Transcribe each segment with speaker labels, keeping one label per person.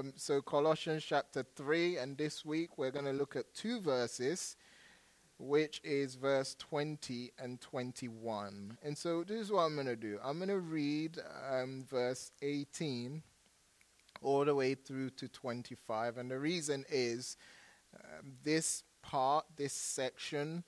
Speaker 1: Um, so, Colossians chapter 3, and this week we're going to look at two verses, which is verse 20 and 21. And so, this is what I'm going to do I'm going to read um, verse 18 all the way through to 25. And the reason is um, this part, this section,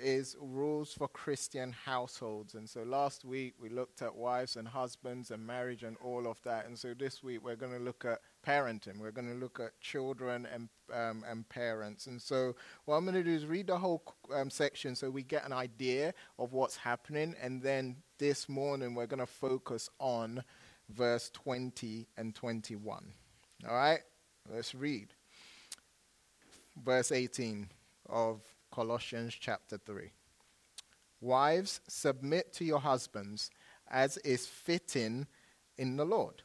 Speaker 1: is rules for Christian households. And so last week we looked at wives and husbands and marriage and all of that. And so this week we're going to look at parenting. We're going to look at children and um, and parents. And so what I'm going to do is read the whole um, section so we get an idea of what's happening. And then this morning we're going to focus on verse 20 and 21. All right, let's read verse 18 of Colossians chapter 3. Wives, submit to your husbands as is fitting in the Lord.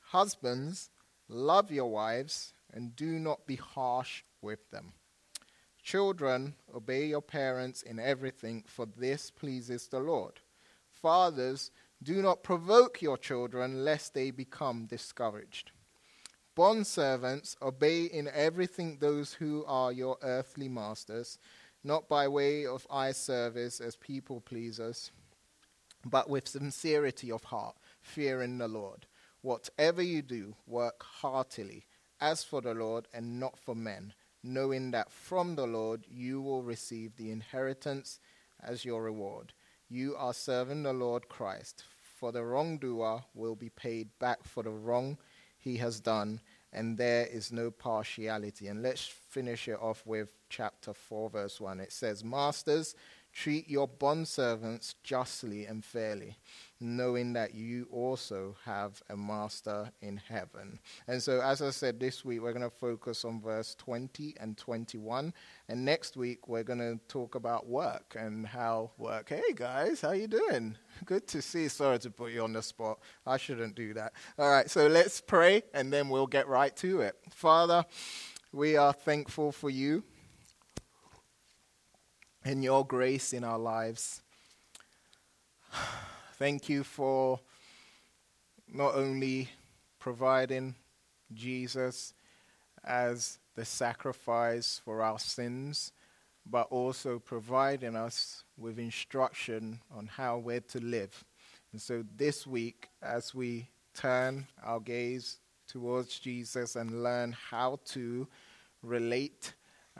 Speaker 1: Husbands, love your wives and do not be harsh with them. Children, obey your parents in everything, for this pleases the Lord. Fathers, do not provoke your children, lest they become discouraged. Bondservants, obey in everything those who are your earthly masters, not by way of eye service as people pleasers, but with sincerity of heart, fearing the Lord. Whatever you do, work heartily, as for the Lord and not for men, knowing that from the Lord you will receive the inheritance as your reward. You are serving the Lord Christ, for the wrongdoer will be paid back for the wrong he has done, and there is no partiality. And let's finish it off with chapter 4, verse 1. It says, Masters, treat your bondservants justly and fairly knowing that you also have a master in heaven. And so, as I said, this week we're going to focus on verse 20 and 21. And next week we're going to talk about work and how work. Hey guys, how you doing? Good to see. Sorry to put you on the spot. I shouldn't do that. All right, so let's pray and then we'll get right to it. Father, we are thankful for you and your grace in our lives. Thank you for not only providing Jesus as the sacrifice for our sins, but also providing us with instruction on how we're to live. And so this week, as we turn our gaze towards Jesus and learn how to relate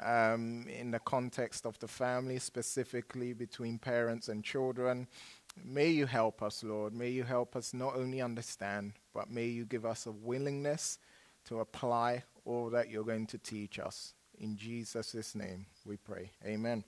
Speaker 1: um, in the context of the family, specifically between parents and children, May you help us, Lord. May you help us not only understand, but may you give us a willingness to apply all that you're going to teach us. In Jesus' name we pray. Amen.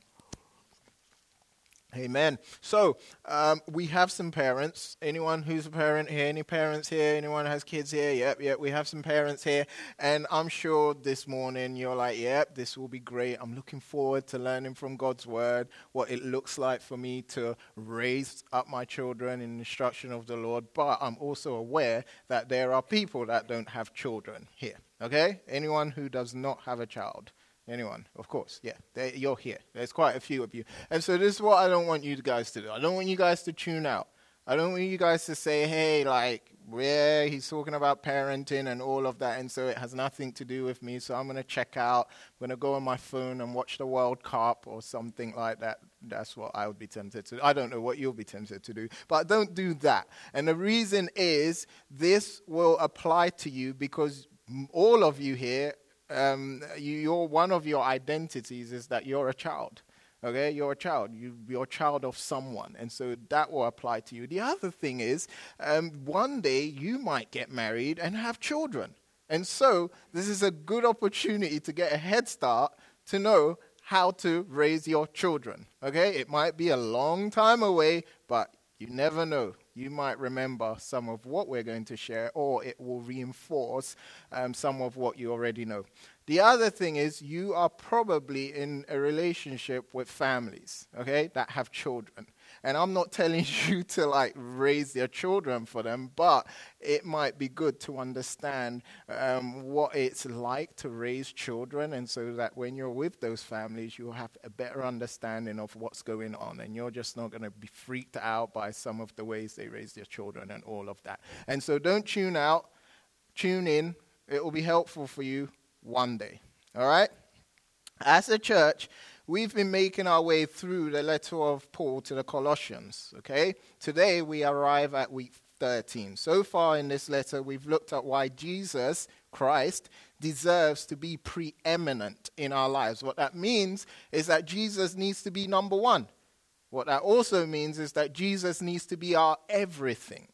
Speaker 1: Amen. So um, we have some parents. Anyone who's a parent here? Any parents here? Anyone has kids here? Yep, yep. We have some parents here, and I'm sure this morning you're like, "Yep, this will be great. I'm looking forward to learning from God's word, what it looks like for me to raise up my children in the instruction of the Lord." But I'm also aware that there are people that don't have children here. Okay, anyone who does not have a child. Anyone? Of course, yeah. You're here. There's quite a few of you. And so this is what I don't want you guys to do. I don't want you guys to tune out. I don't want you guys to say, hey, like, yeah, he's talking about parenting and all of that, and so it has nothing to do with me, so I'm going to check out. I'm going to go on my phone and watch the World Cup or something like that. That's what I would be tempted to do. I don't know what you'll be tempted to do, but don't do that. And the reason is this will apply to you because all of you here um, you, are one of your identities is that you're a child. Okay, you're a child. You, are a child of someone, and so that will apply to you. The other thing is, um, one day you might get married and have children, and so this is a good opportunity to get a head start to know how to raise your children. Okay, it might be a long time away, but you never know you might remember some of what we're going to share, or it will reinforce um, some of what you already know. The other thing is, you are probably in a relationship with families, okay, that have children. And I'm not telling you to like raise their children for them, but it might be good to understand um, what it's like to raise children, and so that when you're with those families, you'll have a better understanding of what's going on, and you're just not going to be freaked out by some of the ways they raise their children and all of that. And so don't tune out, tune in it will be helpful for you one day. All right? As a church, we've been making our way through the letter of Paul to the Colossians. Okay? Today we arrive at week 13. So far in this letter, we've looked at why Jesus, Christ, deserves to be preeminent in our lives. What that means is that Jesus needs to be number one. What that also means is that Jesus needs to be our everything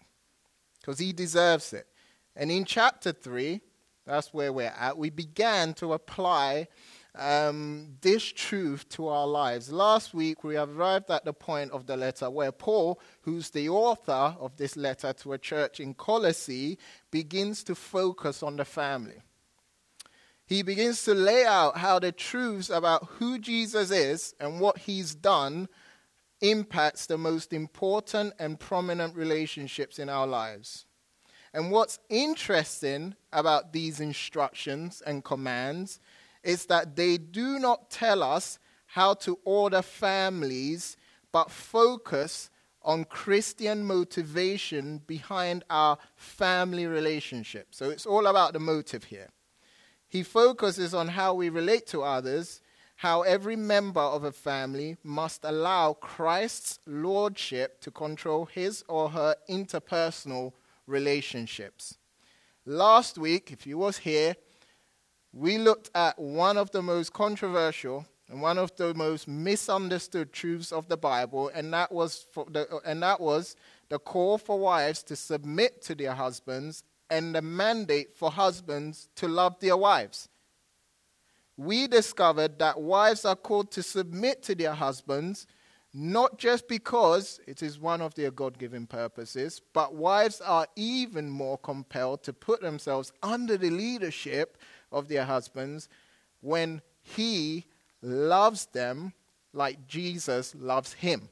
Speaker 1: because he deserves it. And in chapter 3, that's where we're at, we began to apply um, this truth to our lives. Last week, we arrived at the point of the letter where Paul, who's the author of this letter to a church in Colossae, begins to focus on the family. He begins to lay out how the truths about who Jesus is and what he's done impacts the most important and prominent relationships in our lives. And what's interesting about these instructions and commands is that they do not tell us how to order families, but focus on Christian motivation behind our family relationship. So it's all about the motive here. He focuses on how we relate to others how every member of a family must allow Christ's lordship to control his or her interpersonal relationships. Last week, if you was here, we looked at one of the most controversial and one of the most misunderstood truths of the Bible, and that was the, and that was the call for wives to submit to their husbands and the mandate for husbands to love their wives. We discovered that wives are called to submit to their husbands, not just because it is one of their God given purposes, but wives are even more compelled to put themselves under the leadership of their husbands when he loves them like Jesus loves him.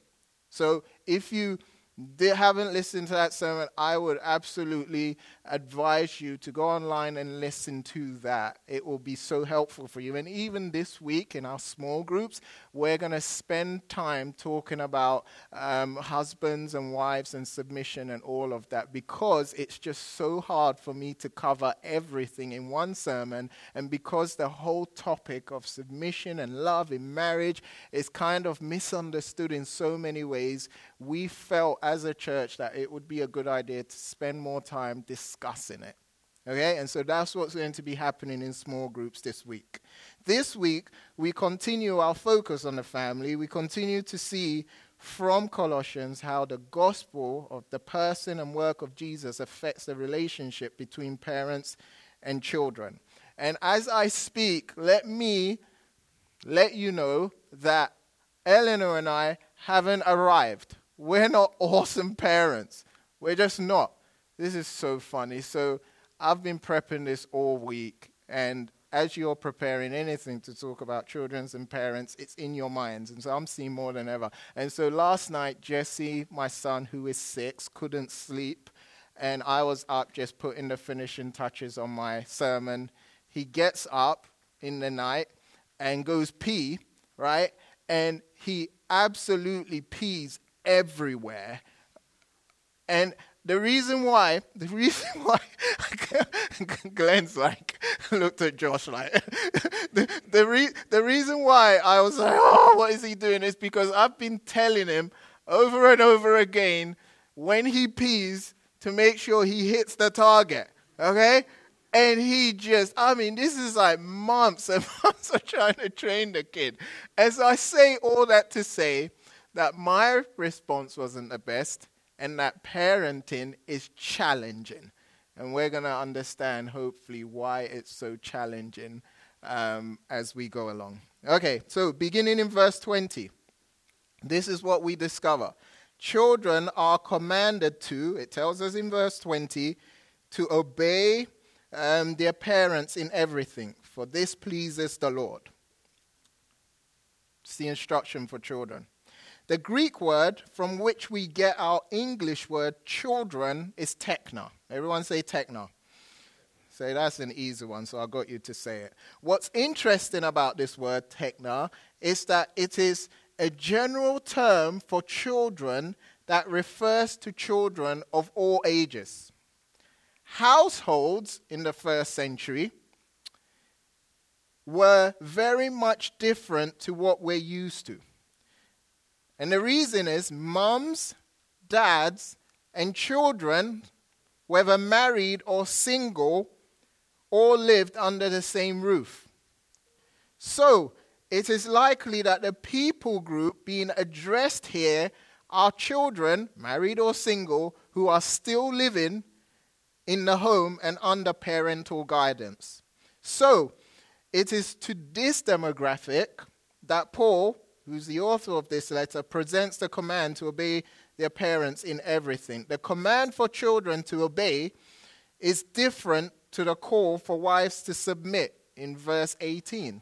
Speaker 1: So if you they haven't listened to that sermon, I would absolutely advise you to go online and listen to that. It will be so helpful for you. And even this week in our small groups, we're going to spend time talking about um, husbands and wives and submission and all of that because it's just so hard for me to cover everything in one sermon. And because the whole topic of submission and love in marriage is kind of misunderstood in so many ways, we felt as a church that it would be a good idea to spend more time discussing it. Okay, and so that's what's going to be happening in small groups this week. This week, we continue our focus on the family. We continue to see from Colossians how the gospel of the person and work of Jesus affects the relationship between parents and children. And as I speak, let me let you know that Eleanor and I haven't arrived. We're not awesome parents. We're just not. This is so funny. So I've been prepping this all week, and as you're preparing anything to talk about children's and parents, it's in your minds. And so I'm seeing more than ever. And so last night, Jesse, my son, who is six, couldn't sleep. And I was up just putting the finishing touches on my sermon. He gets up in the night and goes pee, right? And he absolutely pees everywhere. And the reason why, the reason why, Glenn's like, looked at Josh like, the, the, re, the reason why I was like, oh, what is he doing is because I've been telling him over and over again when he pees to make sure he hits the target, okay? And he just, I mean, this is like months and months of trying to train the kid. As I say all that to say that my response wasn't the best and that parenting is challenging. And we're going to understand, hopefully, why it's so challenging um, as we go along. Okay, so beginning in verse 20, this is what we discover. Children are commanded to, it tells us in verse 20, to obey um, their parents in everything, for this pleases the Lord. It's the instruction for children. The Greek word from which we get our English word children is techna. Everyone say techna. Say that's an easy one, so I got you to say it. What's interesting about this word techna is that it is a general term for children that refers to children of all ages. households in the first century were very much different to what we're used to. And the reason is moms, dads, and children, whether married or single, all lived under the same roof. So, it is likely that the people group being addressed here are children, married or single, who are still living in the home and under parental guidance. So, it is to this demographic that Paul, who's the author of this letter, presents the command to obey their parents in everything. The command for children to obey is different to the call for wives to submit in verse 18.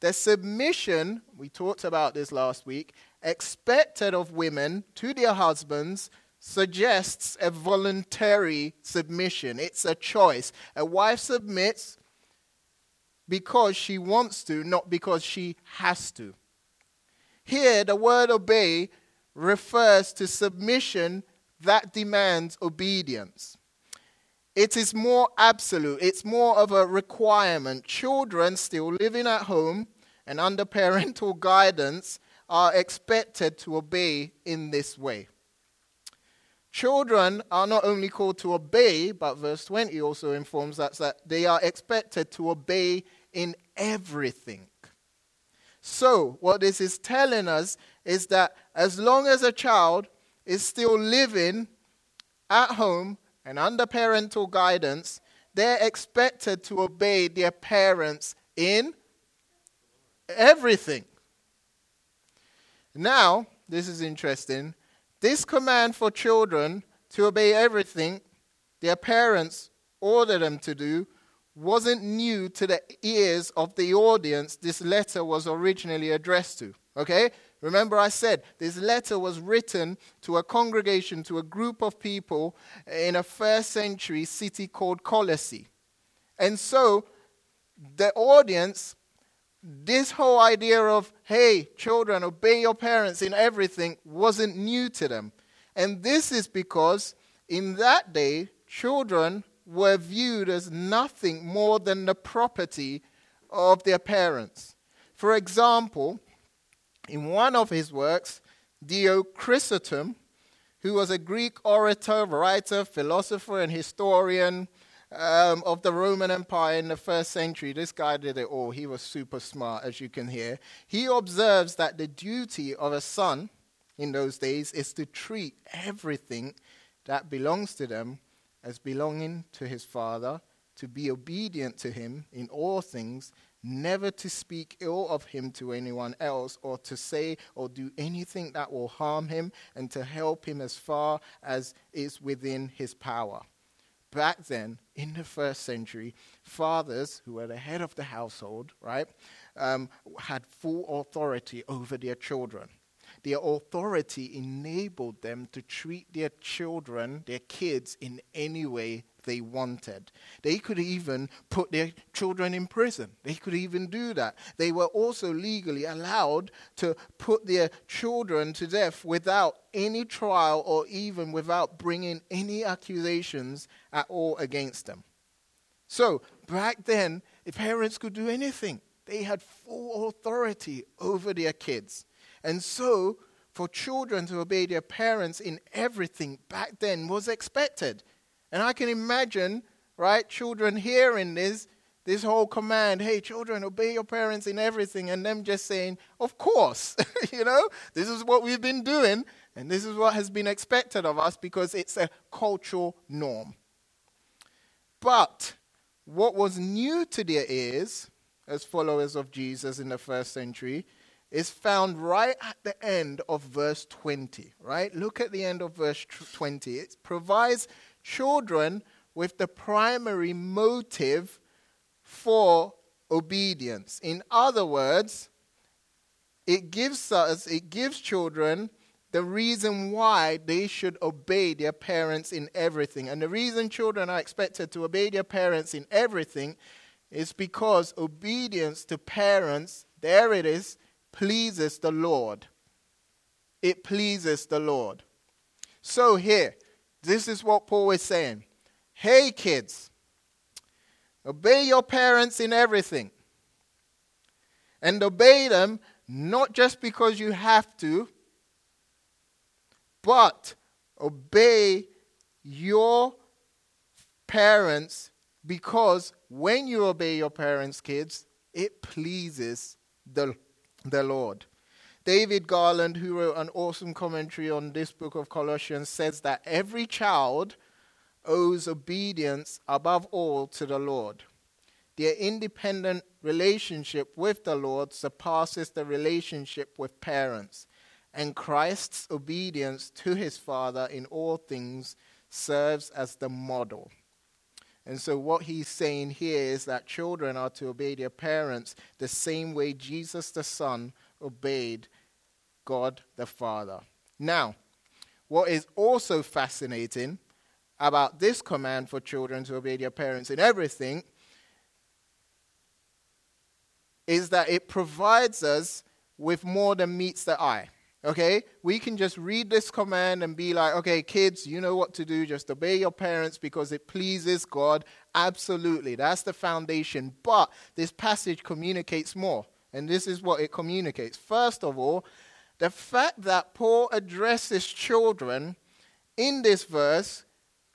Speaker 1: The submission, we talked about this last week, expected of women to their husbands suggests a voluntary submission. It's a choice. A wife submits because she wants to, not because she has to. Here, the word obey refers to submission that demands obedience. It is more absolute, it's more of a requirement. Children still living at home and under parental guidance are expected to obey in this way. Children are not only called to obey, but verse 20 also informs us that they are expected to obey in everything. So, what this is telling us is that as long as a child is still living at home and under parental guidance, they're expected to obey their parents in everything. Now, this is interesting. This command for children to obey everything their parents order them to do wasn't new to the ears of the audience this letter was originally addressed to. Okay? Remember, I said this letter was written to a congregation, to a group of people in a first century city called Colossae. And so the audience this whole idea of, hey, children, obey your parents in everything wasn't new to them. And this is because in that day, children were viewed as nothing more than the property of their parents. For example, in one of his works, Dio Chrysostom, who was a Greek orator, writer, philosopher, and historian, um, of the Roman Empire in the first century. This guy did it all. He was super smart, as you can hear. He observes that the duty of a son in those days is to treat everything that belongs to them as belonging to his father, to be obedient to him in all things, never to speak ill of him to anyone else, or to say or do anything that will harm him, and to help him as far as is within his power back then, in the first century, fathers who were the head of the household, right, um, had full authority over their children. Their authority enabled them to treat their children, their kids, in any way they wanted. They could even put their children in prison. They could even do that. They were also legally allowed to put their children to death without any trial or even without bringing any accusations at all against them. So, back then, the parents could do anything. They had full authority over their kids. And so, for children to obey their parents in everything back then was expected. And I can imagine, right, children hearing this, this whole command, hey, children, obey your parents in everything, and them just saying, of course, you know, this is what we've been doing, and this is what has been expected of us because it's a cultural norm. But what was new to their ears as followers of Jesus in the first century is found right at the end of verse 20, right? Look at the end of verse 20. It provides children with the primary motive for obedience. In other words, it gives us, it gives children the reason why they should obey their parents in everything. And the reason children are expected to obey their parents in everything is because obedience to parents, there it is, pleases the Lord. It pleases the Lord. So here, this is what Paul is saying. Hey, kids, obey your parents in everything. And obey them not just because you have to, but obey your parents because when you obey your parents, kids, it pleases the, the Lord. David Garland, who wrote an awesome commentary on this book of Colossians, says that every child owes obedience above all to the Lord. Their independent relationship with the Lord surpasses the relationship with parents, and Christ's obedience to his Father in all things serves as the model. And so, what he's saying here is that children are to obey their parents the same way Jesus the Son obeyed God the Father. Now, what is also fascinating about this command for children to obey their parents in everything is that it provides us with more than meets the eye. Okay? We can just read this command and be like, okay, kids, you know what to do. Just obey your parents because it pleases God. Absolutely. That's the foundation. But this passage communicates more. And this is what it communicates. First of all, the fact that Paul addresses children in this verse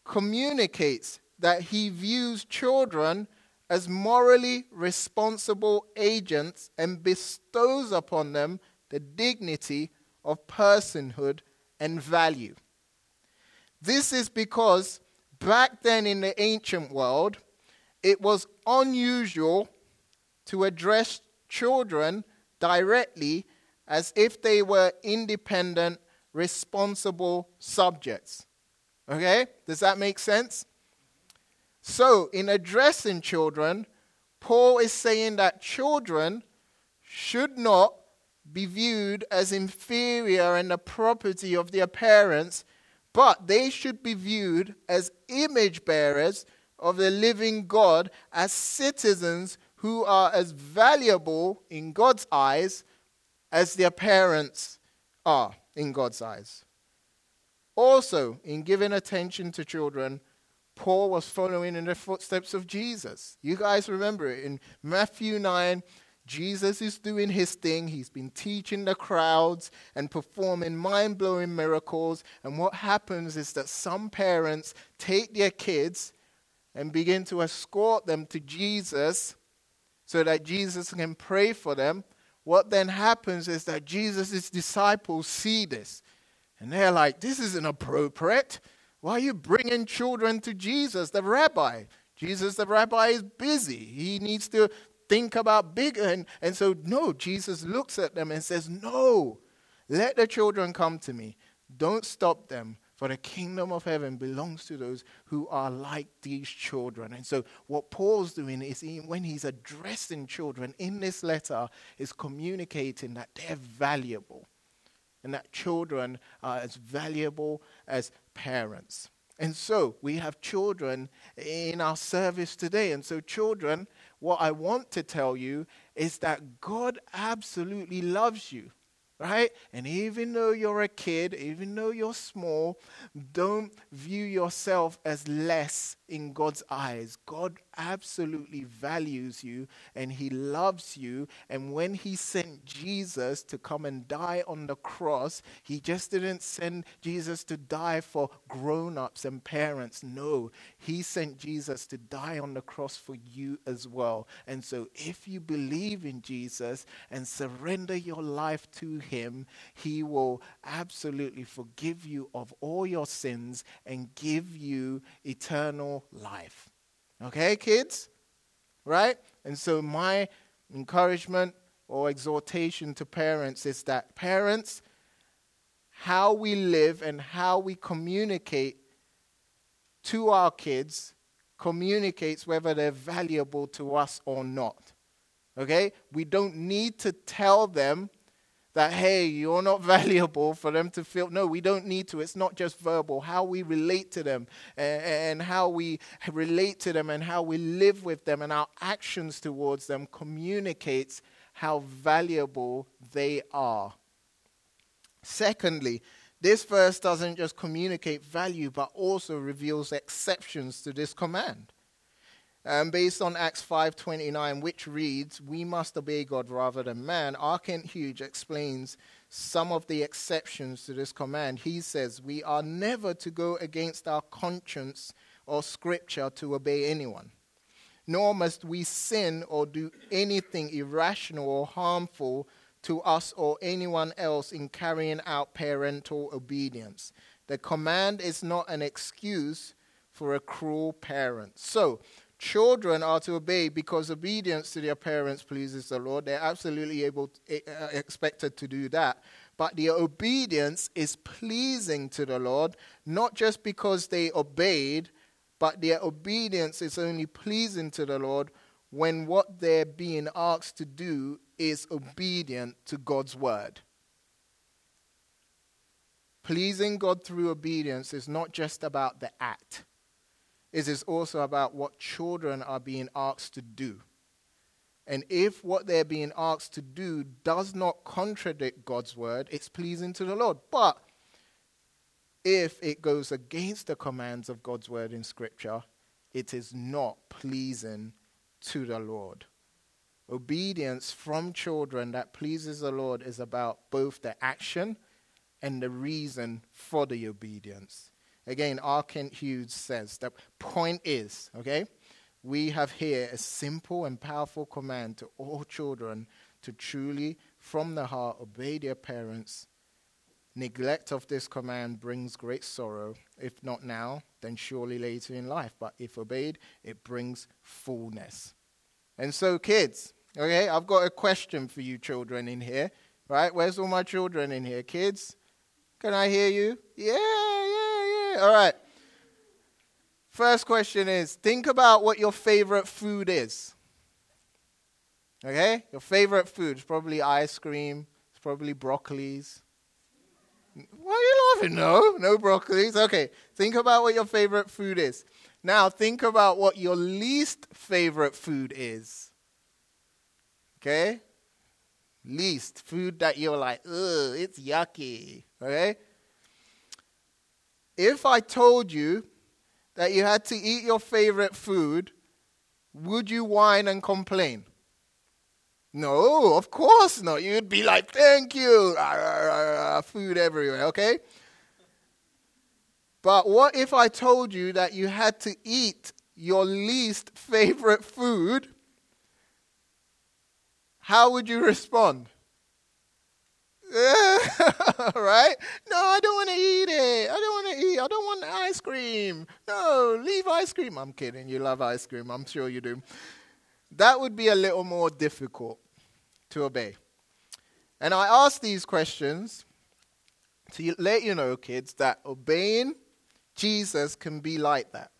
Speaker 1: communicates that he views children as morally responsible agents and bestows upon them the dignity of personhood and value. This is because back then in the ancient world, it was unusual to address children directly as if they were independent, responsible subjects. Okay? Does that make sense? So, in addressing children, Paul is saying that children should not be viewed as inferior and the property of their parents, but they should be viewed as image bearers of the living God, as citizens who are as valuable in God's eyes as their parents are in God's eyes. Also, in giving attention to children, Paul was following in the footsteps of Jesus. You guys remember it in Matthew 9, Jesus is doing his thing. He's been teaching the crowds and performing mind blowing miracles. And what happens is that some parents take their kids and begin to escort them to Jesus so that Jesus can pray for them. What then happens is that Jesus' disciples see this and they're like, This isn't appropriate. Why are you bringing children to Jesus, the rabbi? Jesus, the rabbi, is busy. He needs to think about bigger. And, and so, no, Jesus looks at them and says, No, let the children come to me. Don't stop them, for the kingdom of heaven belongs to those who are like these children. And so, what Paul's doing is he, when he's addressing children in this letter, is communicating that they're valuable and that children are as valuable as parents. And so we have children in our service today. And so, children, what I want to tell you is that God absolutely loves you right? And even though you're a kid, even though you're small, don't view yourself as less in God's eyes. God absolutely values you and He loves you. And when He sent Jesus to come and die on the cross, He just didn't send Jesus to die for grown ups and parents. No, He sent Jesus to die on the cross for you as well. And so if you believe in Jesus and surrender your life to Him, He will absolutely forgive you of all your sins and give you eternal life. Okay, kids? Right? And so, my encouragement or exhortation to parents is that parents, how we live and how we communicate to our kids communicates whether they're valuable to us or not. Okay? We don't need to tell them that, hey, you're not valuable for them to feel. No, we don't need to. It's not just verbal. How we relate to them and, how we relate to them and how we live with them and our actions towards them communicates how valuable they are. Secondly, This verse doesn't just communicate value, but also reveals exceptions to this command. Um, based on Acts 5:29, which reads, "We must obey God rather than man." R. Kent Hughes explains some of the exceptions to this command. He says, "We are never to go against our conscience or scripture to obey anyone, nor must we sin or do anything irrational or harmful to us or anyone else in carrying out parental obedience. The command is not an excuse for a cruel parent." So, Children are to obey because obedience to their parents pleases the Lord. They're absolutely able, to, uh, expected to do that. But the obedience is pleasing to the Lord, not just because they obeyed, but their obedience is only pleasing to the Lord when what they're being asked to do is obedient to God's word. Pleasing God through obedience is not just about the act is it's also about what children are being asked to do. And if what they're being asked to do does not contradict God's word, it's pleasing to the Lord. But if it goes against the commands of God's word in Scripture, it is not pleasing to the Lord. Obedience from children that pleases the Lord is about both the action and the reason for the obedience. Again, R. Kent Hughes says the point is, okay, we have here a simple and powerful command to all children to truly, from the heart, obey their parents. Neglect of this command brings great sorrow. If not now, then surely later in life. But if obeyed, it brings fullness. And so, kids, okay, I've got a question for you children in here. Right? Where's all my children in here? Kids? Can I hear you? Yeah, All right. First question is think about what your favorite food is. Okay? Your favorite food is probably ice cream, it's probably broccolis. Why are you laughing? No, no broccolis. Okay, think about what your favorite food is. Now, think about what your least favorite food is. Okay? Least food that you're like, ugh, it's yucky. Okay? If I told you that you had to eat your favorite food, would you whine and complain? No, of course not. You'd be like, thank you. Ah, ah, ah, food everywhere, okay? But what if I told you that you had to eat your least favorite food? How would you respond? right? No, I don't want to eat it. I don't want to eat. I don't want ice cream. No, leave ice cream. I'm kidding. You love ice cream. I'm sure you do. That would be a little more difficult to obey. And I ask these questions to let you know, kids, that obeying Jesus can be like that.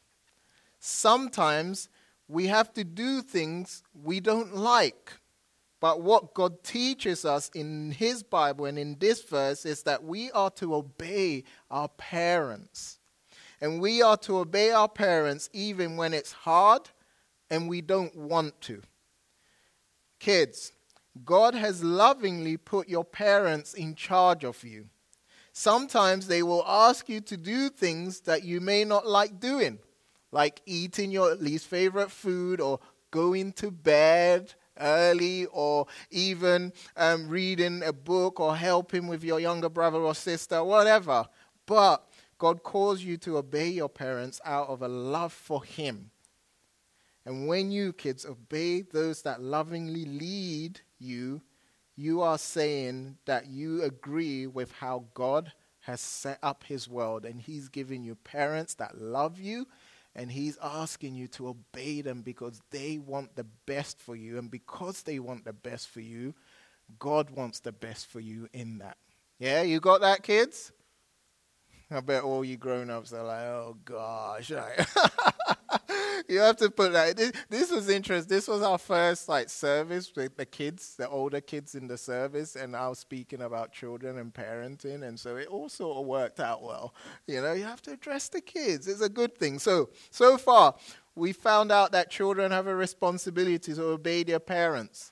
Speaker 1: Sometimes we have to do things we don't like but what God teaches us in His Bible and in this verse is that we are to obey our parents. And we are to obey our parents even when it's hard and we don't want to. Kids, God has lovingly put your parents in charge of you. Sometimes they will ask you to do things that you may not like doing, like eating your least favorite food or going to bed early or even um, reading a book or helping with your younger brother or sister, whatever. But God calls you to obey your parents out of a love for Him. And when you, kids, obey those that lovingly lead you, you are saying that you agree with how God has set up His world. And He's giving you parents that love you and he's asking you to obey them because they want the best for you. And because they want the best for you, God wants the best for you in that. Yeah, you got that, kids? I bet all you grown ups are like, oh gosh. you have to put that. This, this, was interesting. This was our first like service with the kids, the older kids in the service, and I was speaking about children and parenting, and so it all sort of worked out well. You know, you have to address the kids. It's a good thing. So, so far, we found out that children have a responsibility to obey their parents.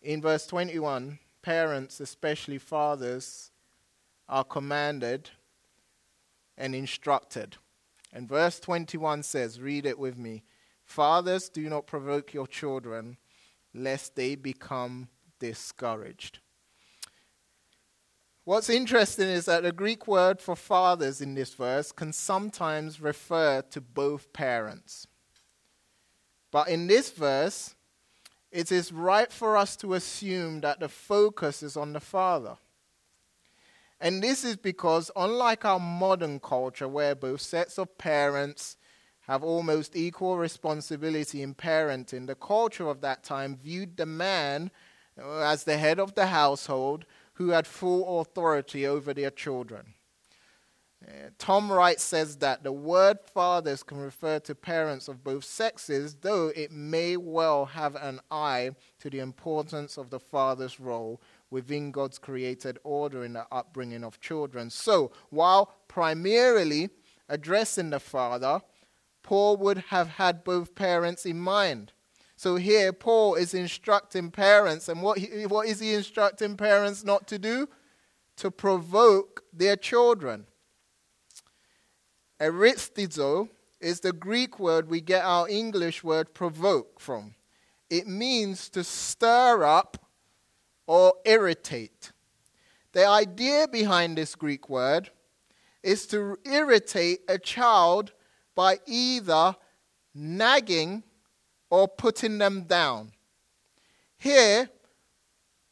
Speaker 1: In verse 21, parents, especially fathers, are commanded and instructed. And verse 21 says, read it with me Fathers, do not provoke your children, lest they become discouraged. What's interesting is that the Greek word for fathers in this verse can sometimes refer to both parents. But in this verse, it is right for us to assume that the focus is on the father. And this is because, unlike our modern culture, where both sets of parents have almost equal responsibility in parenting, the culture of that time viewed the man as the head of the household who had full authority over their children. Uh, Tom Wright says that the word fathers can refer to parents of both sexes, though it may well have an eye to the importance of the father's role within God's created order in the upbringing of children. So, while primarily addressing the father, Paul would have had both parents in mind. So here, Paul is instructing parents, and what, he, what is he instructing parents not to do? To provoke their children. Erethizo is the Greek word we get our English word provoke from. It means to stir up or irritate. The idea behind this Greek word is to irritate a child by either nagging or putting them down. Here,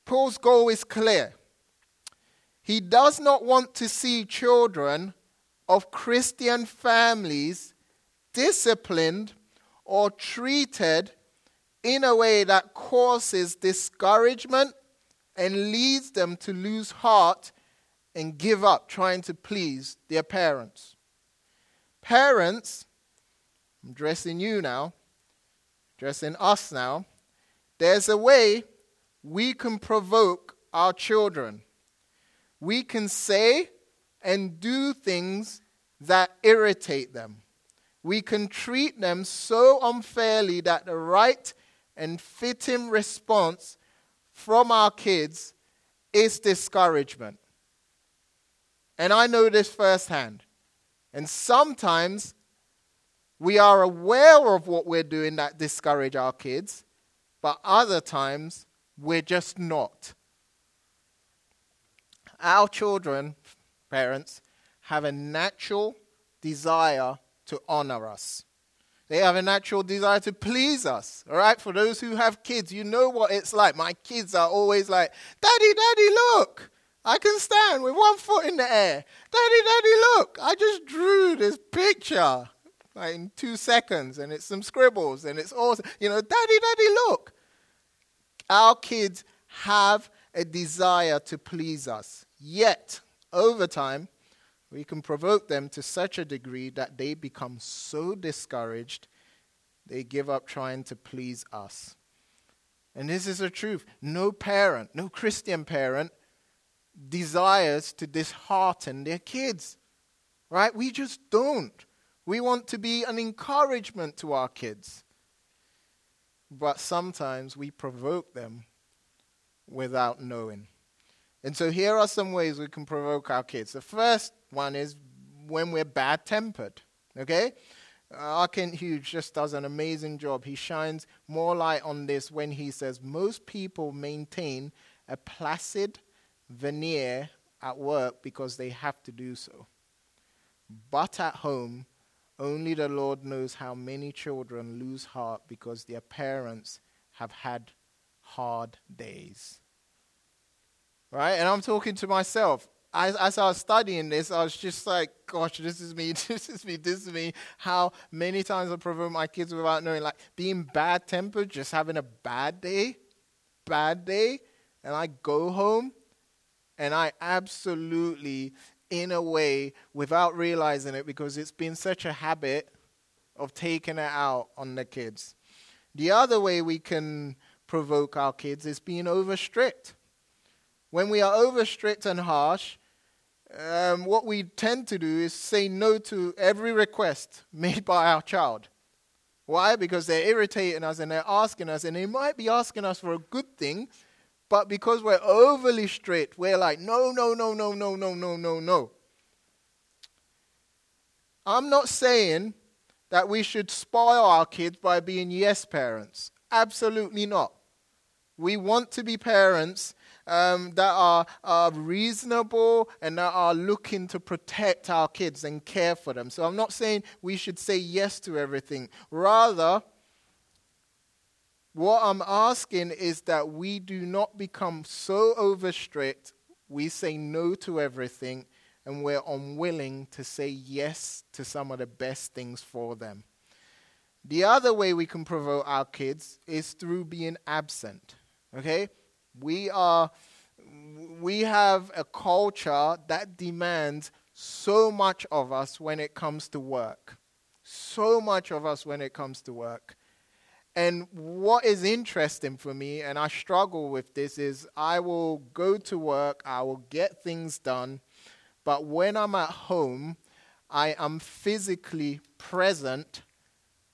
Speaker 1: Paul's goal is clear. He does not want to see children of Christian families disciplined or treated in a way that causes discouragement and leads them to lose heart and give up trying to please their parents. Parents, I'm dressing you now, dressing us now. There's a way we can provoke our children. We can say and do things that irritate them. We can treat them so unfairly that the right and fitting response from our kids is discouragement. And I know this firsthand. And sometimes we are aware of what we're doing that discourage our kids, but other times we're just not. Our children, parents, have a natural desire to honor us. They have a natural desire to please us. All right? For those who have kids, you know what it's like. My kids are always like, Daddy, Daddy, look. I can stand with one foot in the air. Daddy, Daddy, look. I just drew this picture like in two seconds and it's some scribbles and it's awesome. You know, Daddy, Daddy, look. Our kids have a desire to please us. Yet, over time, we can provoke them to such a degree that they become so discouraged they give up trying to please us. And this is the truth. No parent, no Christian parent, desires to dishearten their kids. Right? We just don't. We want to be an encouragement to our kids. But sometimes we provoke them without knowing. And so here are some ways we can provoke our kids. The first one is when we're bad tempered. Okay? Uh, Kent Hughes just does an amazing job. He shines more light on this when he says most people maintain a placid veneer at work because they have to do so. But at home, only the Lord knows how many children lose heart because their parents have had hard days right? And I'm talking to myself. As, I was studying this, I was just like, gosh, this is me, this is me, this is me. How many times I provoke my kids without knowing, like being bad tempered, just having a bad day, bad day, and I go home and I absolutely, in a way, without realizing it, because it's been such a habit of taking it out on the kids. The other way we can provoke our kids is being over strict. When we are over strict and harsh, um, what we tend to do is say no to every request made by our child. Why? Because they're irritating us and they're asking us, and they might be asking us for a good thing, but because we're overly strict, we're like, no, no, no, no, no, no, no, no, no. I'm not saying that we should spoil our kids by being yes parents. Absolutely not. We want to be parents um, that are, are reasonable and that are looking to protect our kids and care for them. So I'm not saying we should say yes to everything. Rather, what I'm asking is that we do not become so over strict, we say no to everything, and we're unwilling to say yes to some of the best things for them. The other way we can provoke our kids is through being absent. Okay? We are we have a culture that demands so much of us when it comes to work. So much of us when it comes to work. And what is interesting for me, and I struggle with this, is I will go to work, I will get things done, but when I'm at home, I am physically present,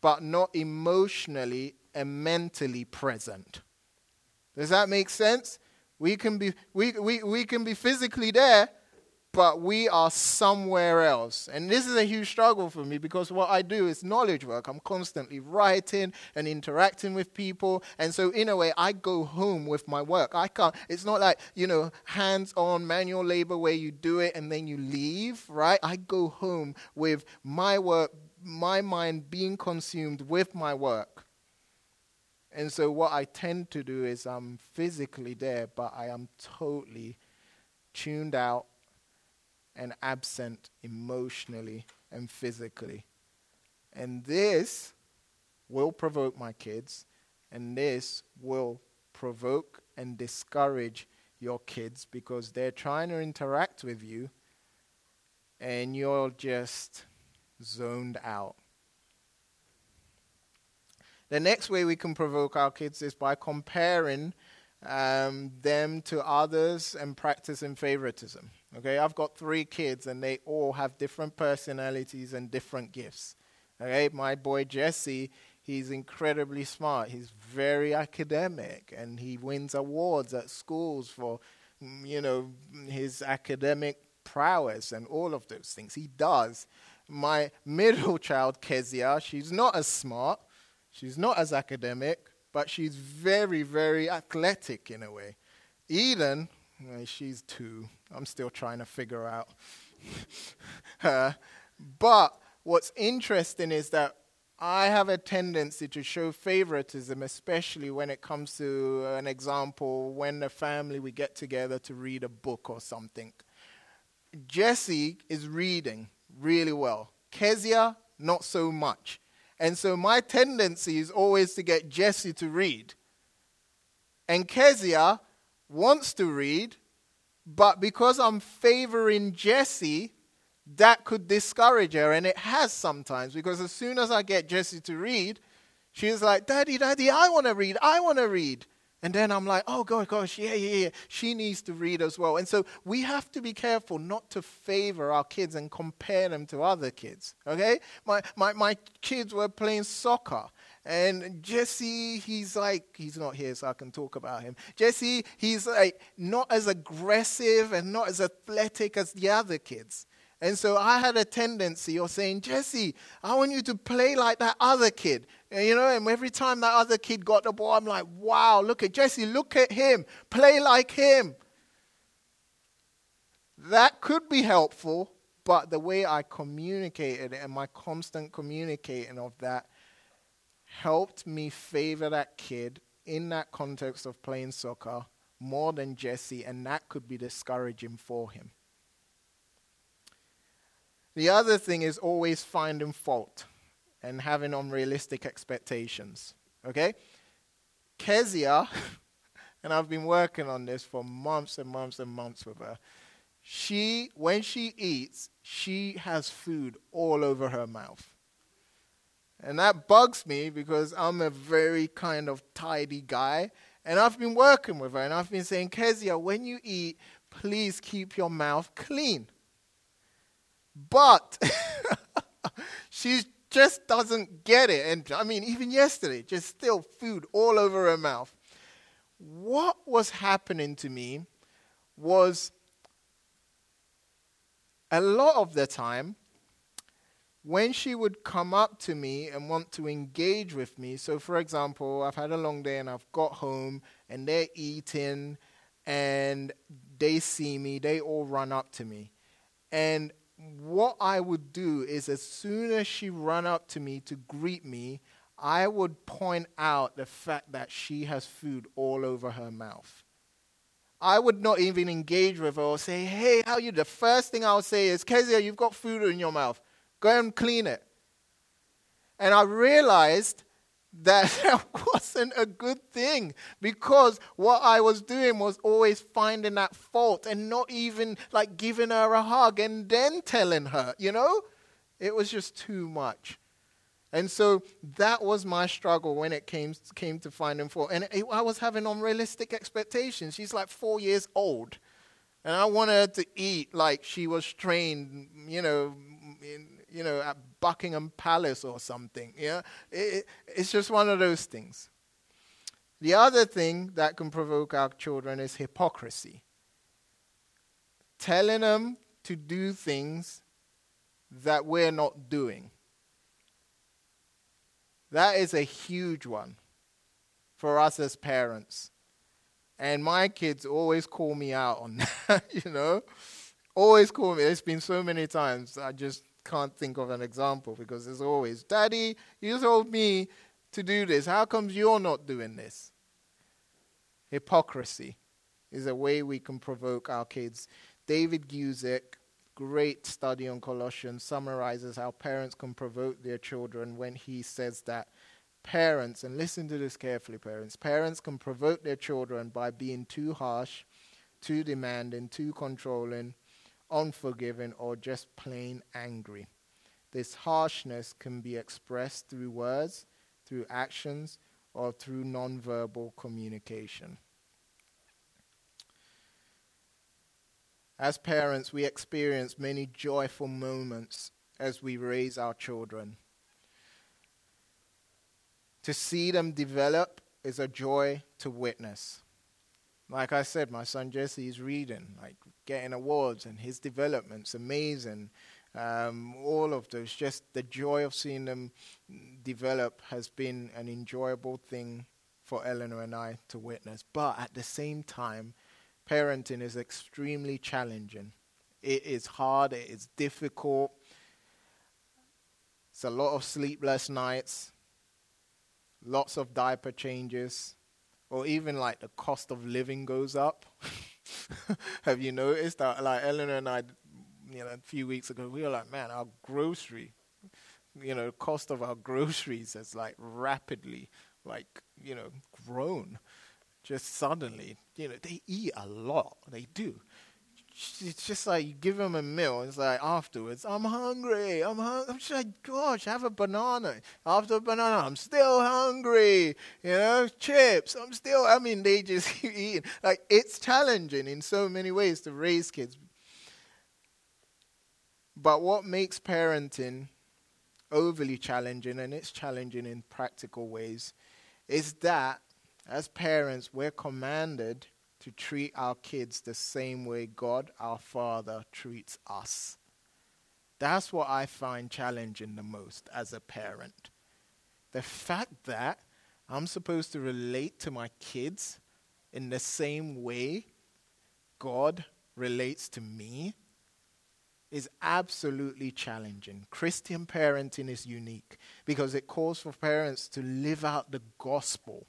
Speaker 1: but not emotionally and mentally present. Does that make sense? We can be, we, we, we can be physically there, but we are somewhere else. And this is a huge struggle for me because what I do is knowledge work. I'm constantly writing and interacting with people. And so, in a way, I go home with my work. I can't, it's not like, you know, hands on manual labor where you do it and then you leave, right? I go home with my work, my mind being consumed with my work. And so, what I tend to do is I'm physically there, but I am totally tuned out and absent emotionally and physically. And this will provoke my kids, and this will provoke and discourage your kids because they're trying to interact with you and you're just zoned out. The next way we can provoke our kids is by comparing um, them to others and practicing favoritism. Okay, I've got three kids and they all have different personalities and different gifts. Okay, my boy Jesse, he's incredibly smart. He's very academic and he wins awards at schools for, mm, you know, his academic prowess and all of those things. He does. My middle child, Kezia, she's not as smart, she's not as academic, but she's very, very athletic in a way. Eden, she's two. I'm still trying to figure out. uh, but what's interesting is that I have a tendency to show favoritism, especially when it comes to an example when the family we get together to read a book or something. Jesse is reading really well. Kezia, not so much. And so my tendency is always to get Jesse to read. And Kezia wants to read, but because I'm favoring Jesse, that could discourage her. And it has sometimes, because as soon as I get Jesse to read, she's like, Daddy, Daddy, I want to read. I want to read. And then I'm like, oh, gosh, gosh, yeah, yeah, yeah. She needs to read as well. And so we have to be careful not to favor our kids and compare them to other kids. Okay? My, my, my kids were playing soccer. And Jesse, he's like, he's not here, so I can talk about him. Jesse, he's like not as aggressive and not as athletic as the other kids. And so I had a tendency of saying, Jesse, I want you to play like that other kid. And, you know, and every time that other kid got the ball, I'm like, wow, look at Jesse, look at him, play like him. That could be helpful, but the way I communicated and my constant communicating of that helped me favor that kid in that context of playing soccer more than Jesse, and that could be discouraging for him. The other thing is always finding fault and having unrealistic expectations. Okay? Kezia, and I've been working on this for months and months and months with her. She, when she eats, she has food all over her mouth. And that bugs me because I'm a very kind of tidy guy. And I've been working with her and I've been saying, Kezia, when you eat, please keep your mouth clean. But she just doesn't get it. And I mean, even yesterday, just still food all over her mouth. what was happening to me was a lot of the time when she would come up to me and want to engage with me, so for example, I've had a long day and I've got home and they're eating and they see me, they all run up to me. And what I would do is as soon as she run up to me to greet me, I would point out the fact that she has food all over her mouth. I would not even engage with her or say, hey, how you? The first thing I would say is, Kezia, you've got food in your mouth. Go and clean it. And I realized that wasn't a good thing because what I was doing was always finding that fault and not even like giving her a hug and then telling her, you know? It was just too much. And so that was my struggle when it came, came to finding fault. And it, I was having unrealistic expectations. She's like four years old. And I wanted her to eat like she was trained, you know, in, you know, at Buckingham Palace or something. Yeah? It, it, it's just one of those things. The other thing that can provoke our children is hypocrisy. Telling them to do things that we're not doing. That is a huge one for us as parents. And my kids always call me out on that, you know? Always call me. It's been so many times. I just can't think of an example because it's always, Daddy, you told me to do this. How comes you're not doing this? Hypocrisy is a way we can provoke our kids. David Guzik great study on Colossians summarizes how parents can provoke their children when he says that parents, and listen to this carefully, parents, parents can provoke their children by being too harsh, too demanding, too controlling, unforgiving, or just plain angry. This harshness can be expressed through words, through actions, or through nonverbal communication. As parents, we experience many joyful moments as we raise our children. To see them develop is a joy to witness. Like I said, my son Jesse is reading, like getting awards, and his development's amazing. Um, all of those, just the joy of seeing them develop has been an enjoyable thing for Eleanor and I to witness. But at the same time, parenting is extremely challenging. It is hard, it is difficult. It's a lot of sleepless nights, lots of diaper changes, or even like the cost of living goes up. Have you noticed that? Like Eleanor and I, you know, a few weeks ago, we were like, man, our grocery, you know, cost of our groceries has like rapidly, like, you know, grown just suddenly. You know, they eat a lot. They do. It's just like you give them a meal. It's like afterwards, I'm hungry. I'm hungry. I'm just like, gosh, have a banana. After a banana, I'm still hungry. You know, chips. I'm still. I mean, they just keep eating. Like it's challenging in so many ways to raise kids. But what makes parenting overly challenging, and it's challenging in practical ways, is that as parents, we're commanded to treat our kids the same way God, our Father, treats us. That's what I find challenging the most as a parent. The fact that I'm supposed to relate to my kids in the same way God relates to me is absolutely challenging. Christian parenting is unique because it calls for parents to live out the gospel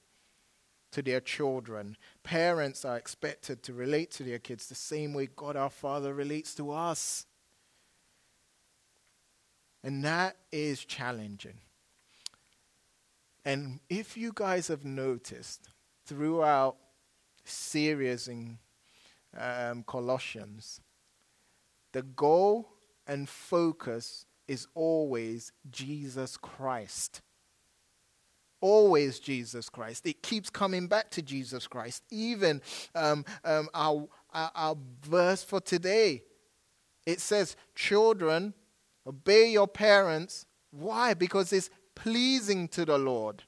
Speaker 1: to their children. Parents are expected to relate to their kids the same way God our Father relates to us. And that is challenging. And if you guys have noticed throughout series in um, Colossians, the goal and focus is always Jesus Christ always Jesus Christ. It keeps coming back to Jesus Christ. Even um, um, our, our, our verse for today, it says, Children, obey your parents. Why? Because it's pleasing to the Lord.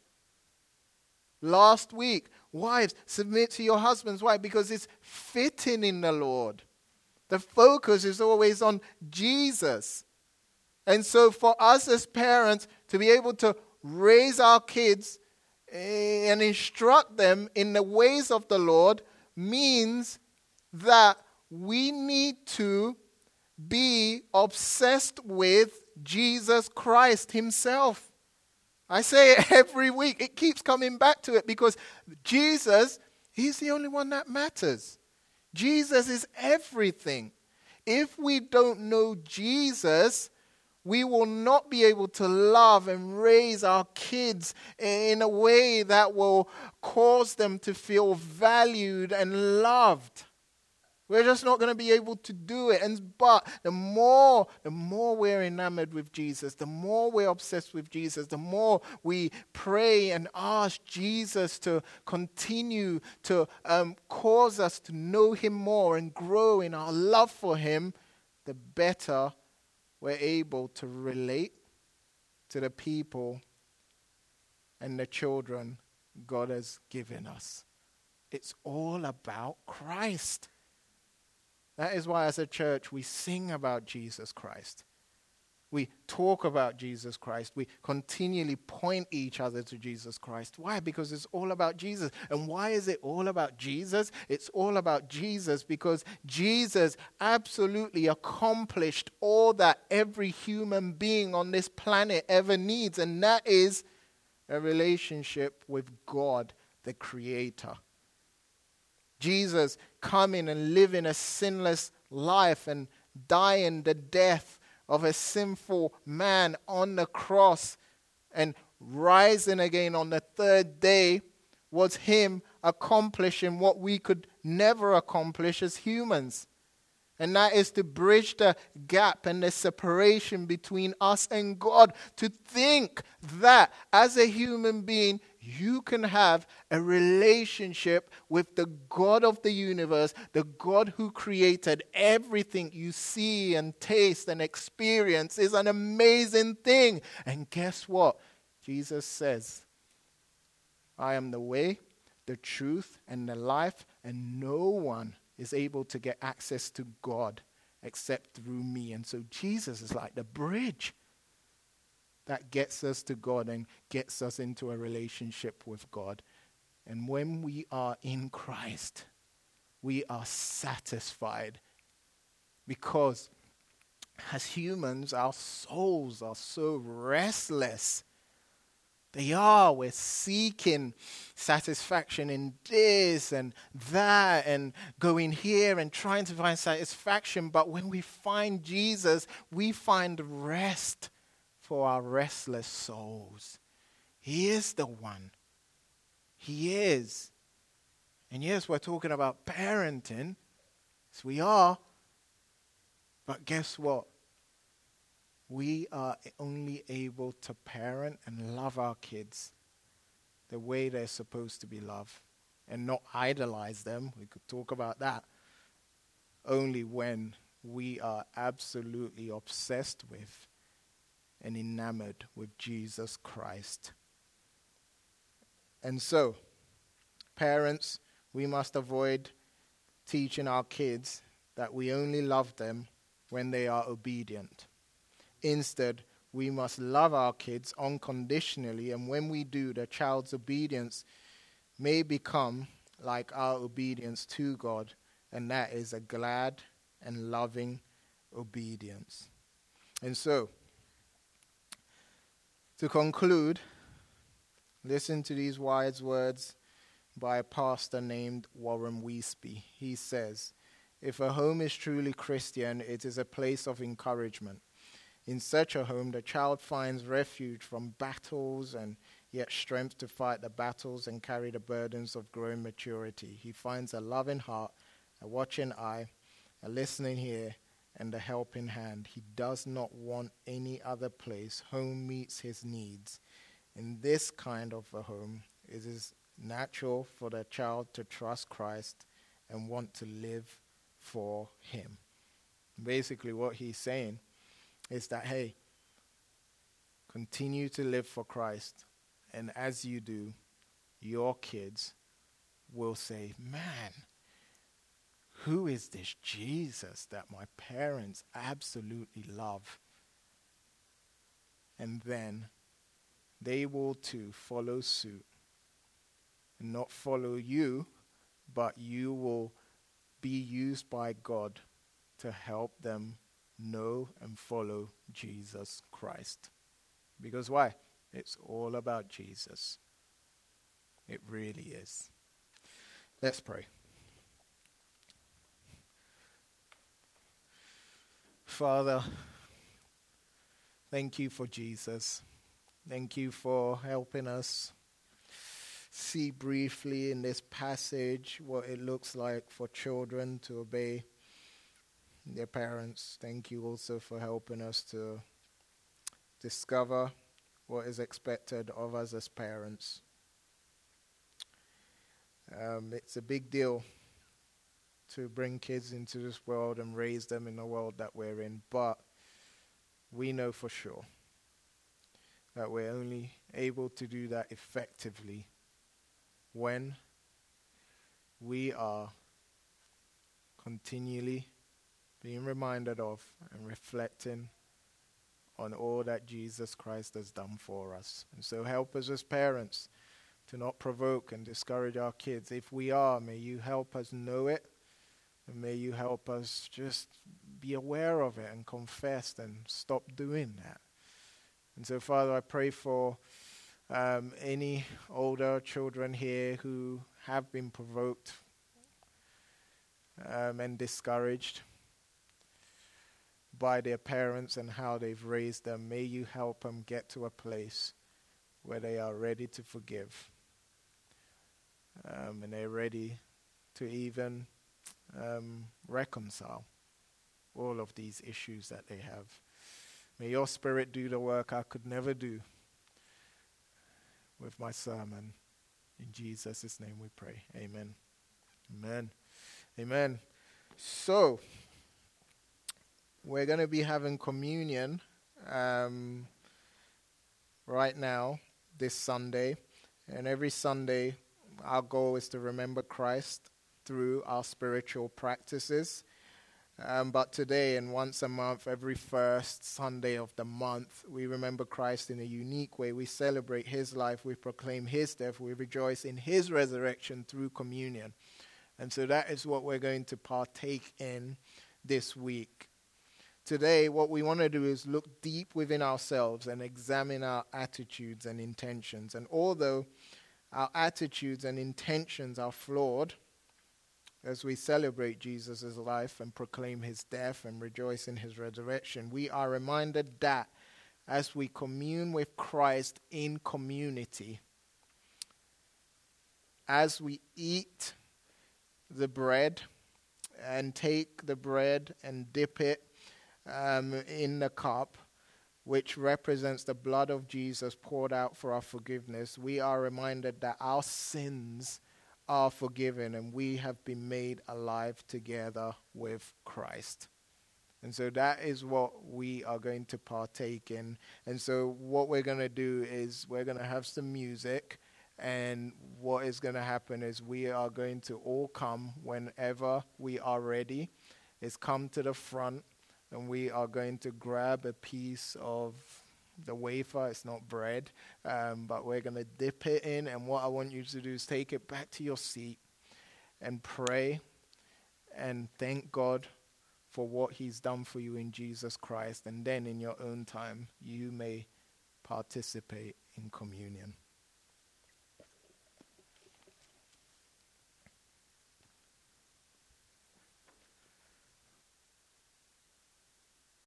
Speaker 1: Last week, Wives, submit to your husbands. Why? Because it's fitting in the Lord. The focus is always on Jesus. And so, for us as parents to be able to raise our kids eh, and instruct them in the ways of the Lord means that we need to be obsessed with Jesus Christ Himself. I say it every week. It keeps coming back to it because Jesus, He's the only one that matters. Jesus is everything. If we don't know Jesus, we will not be able to love and raise our kids in a way that will cause them to feel valued and loved. We're just not going to be able to do it. And but the more, the more we're enamored with Jesus, the more we're obsessed with Jesus, the more we pray and ask Jesus to continue to um, cause us to know Him more and grow in our love for Him, the better we're able to relate to the people and the children God has given us. It's all about Christ. That is why, as a church, we sing about Jesus Christ. We talk about Jesus Christ. We continually point each other to Jesus Christ. Why? Because it's all about Jesus. And why is it all about Jesus? It's all about Jesus because Jesus absolutely accomplished all that every human being on this planet ever needs, and that is a relationship with God, the Creator. Jesus coming and living a sinless life and dying the death of a sinful man on the cross and rising again on the third day was him accomplishing what we could never accomplish as humans. And that is to bridge the gap and the separation between us and God. To think that as a human being, you can have a relationship with the God of the universe, the God who created everything you see and taste and experience, is an amazing thing. And guess what? Jesus says, I am the way, the truth, and the life, and no one is able to get access to God except through me. And so Jesus is like the bridge that gets us to God and gets us into a relationship with God. And when we are in Christ, we are satisfied because as humans, our souls are so restless. They are. We're seeking satisfaction in this and that and going here and trying to find satisfaction. But when we find Jesus, we find rest for our restless souls. He is the one. He is. And yes, we're talking about parenting. Yes, we are. But guess what? We are only able to parent and love our kids the way they're supposed to be loved and not idolize them. We could talk about that. Only when we are absolutely obsessed with and enamored with Jesus Christ. And so, parents, we must avoid teaching our kids that we only love them when they are obedient. Instead, we must love our kids unconditionally, and when we do, the child's obedience may become like our obedience to God, and that is a glad and loving obedience. And so, to conclude, listen to these wise words by a pastor named Warren Wiersbe. He says, If a home is truly Christian, it is a place of encouragement. In such a home, the child finds refuge from battles and yet strength to fight the battles and carry the burdens of growing maturity. He finds a loving heart, a watching eye, a listening ear, and a helping hand. He does not want any other place. Home meets his needs. In this kind of a home, it is natural for the child to trust Christ and want to live for him. Basically, what he's saying is that, hey, continue to live for Christ. And as you do, your kids will say, Man, who is this Jesus that my parents absolutely love? And then they will too follow suit and not follow you, but you will be used by God to help them know and follow Jesus Christ. Because why? It's all about Jesus. It really is. Let's pray. Father, thank you for Jesus. Thank you for helping us see briefly in this passage what it looks like for children to obey their parents. Thank you also for helping us to discover what is expected of us as parents. Um, it's a big deal to bring kids into this world and raise them in the world that we're in, but we know for sure that we're only able to do that effectively when we are continually being reminded of and reflecting on all that Jesus Christ has done for us. And so help us as parents to not provoke and discourage our kids. If we are, may you help us know it. And may you help us just be aware of it and confess and stop doing that. And so, Father, I pray for um, any older children here who have been provoked um, and discouraged by their parents and how they've raised them. May you help them get to a place where they are ready to forgive. Um, and they're ready to even um, reconcile all of these issues that they have. May your spirit do the work I could never do with my sermon. In Jesus' name we pray. Amen. Amen. Amen. So, we're going to be having communion um, right now, this Sunday. And every Sunday, our goal is to remember Christ through our spiritual practices. Um, but today, and once a month, every first Sunday of the month, we remember Christ in a unique way. We celebrate his life, we proclaim his death, we rejoice in his resurrection through communion. And so that is what we're going to partake in this week. Today, what we want to do is look deep within ourselves and examine our attitudes and intentions. And although our attitudes and intentions are flawed, as we celebrate Jesus' life and proclaim his death and rejoice in his resurrection, we are reminded that as we commune with Christ in community, as we eat the bread and take the bread and dip it um, in the cup, which represents the blood of Jesus poured out for our forgiveness, we are reminded that our sins are forgiven and we have been made alive together with Christ. And so that is what we are going to partake in. And so what we're going to do is we're going to have some music. And what is going to happen is we are going to all come whenever we are ready. Is come to the front and we are going to grab a piece of the wafer. It's not bread, um, but we're going to dip it in. And what I want you to do is take it back to your seat and pray and thank God for what He's done for you in Jesus Christ. And then in your own time, you may participate in communion.